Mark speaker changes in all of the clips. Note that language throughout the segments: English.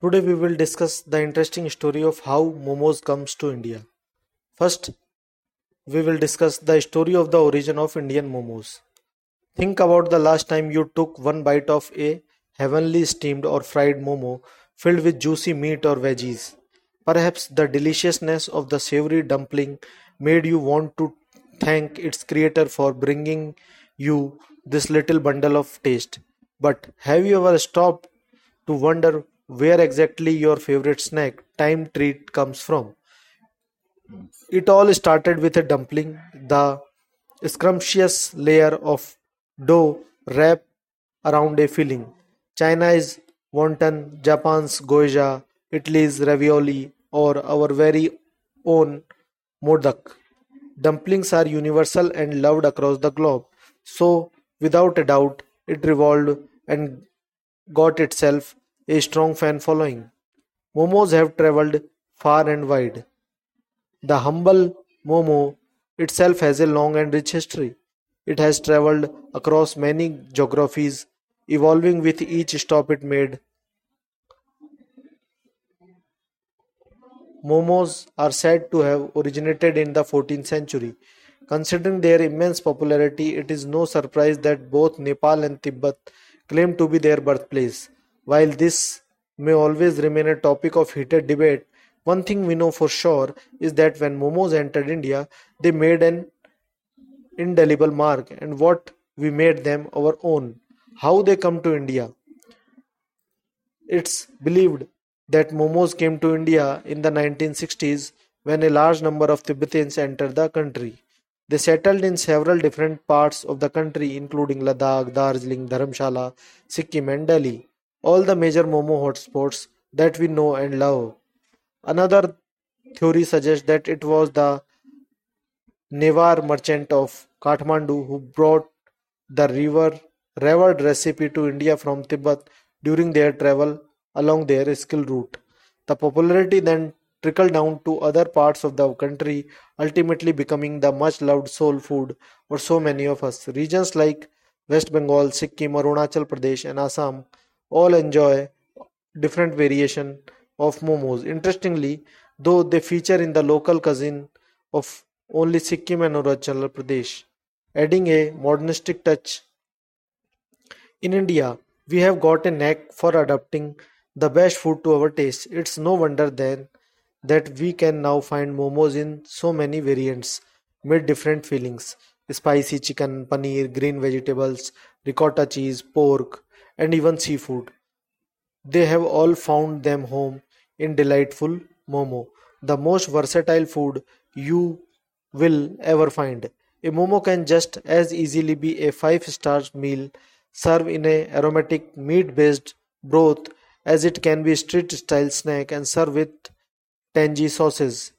Speaker 1: Today we will discuss the interesting story of how momos comes to India. First, we will discuss the story of the origin of Indian momos. Think about the last time you took one bite of a heavenly steamed or fried momo filled with juicy meat or veggies. Perhaps the deliciousness of the savory dumpling made you want to thank its creator for bringing you this little bundle of taste. But have you ever stopped to wonder where exactly your favorite snack time treat comes from? It all started with a dumpling, the scrumptious layer of dough wrapped around a filling. China is wonton, Japan's gyoza, Italy's ravioli, or our very own modak. Dumplings are universal and loved across the globe, so without a doubt it revolved and got itself a strong fan following. Momos have traveled far and wide. The humble momo itself has a long and rich history. It has traveled across many geographies, evolving with each stop it made. Momos are said to have originated in the 14th century. Considering their immense popularity, it is no surprise that both Nepal and Tibet claim to be their birthplace. While this may always remain a topic of heated debate, one thing we know for sure is that when momos entered India, they made an indelible mark, and what we made them our own. How they come to India? It's believed that momos came to India in the 1960s when a large number of Tibetans entered the country. They settled in several different parts of the country, including Ladakh, Darjeeling, Dharamshala, Sikkim, and Delhi, all the major momo hotspots that we know and love. Another theory suggests that it was the Newar merchant of Kathmandu who brought the river revered recipe to India from Tibet during their travel along their silk route. The popularity then trickled down to other parts of the country, ultimately becoming the much loved soul food for so many of us. Regions like West Bengal, Sikkim, Arunachal Pradesh, and Assam all enjoy different variation of momos. Interestingly, though they feature in the local cuisine of only Sikkim and Arunachal Pradesh, adding a modernistic touch in India, we have got a knack for adapting the best food to our taste. It's no wonder then that we can now find momos in so many variants with different fillings spicy chicken, paneer, green vegetables, ricotta cheese, pork, and even seafood. They have all found them home in delightful momo, the most versatile food you will ever find. A momo can just as easily be a five star meal served in a aromatic meat based broth as it can be a street style snack and served with tangy sauces.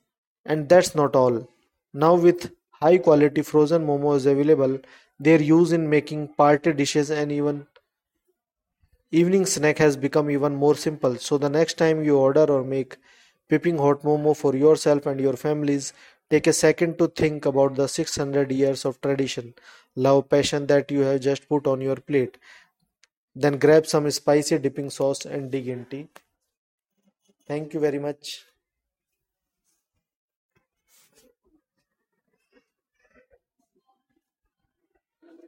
Speaker 1: And that's not all. Now with high quality frozen momos available, their use in making party dishes and even evening snack has become even more simple. So the next time you order or make piping hot momo for yourself and your families, take a second to think about the 600 years of tradition, love, passion that you have just put on your plate. Then grab some spicy dipping sauce and dig into. Thank you very much.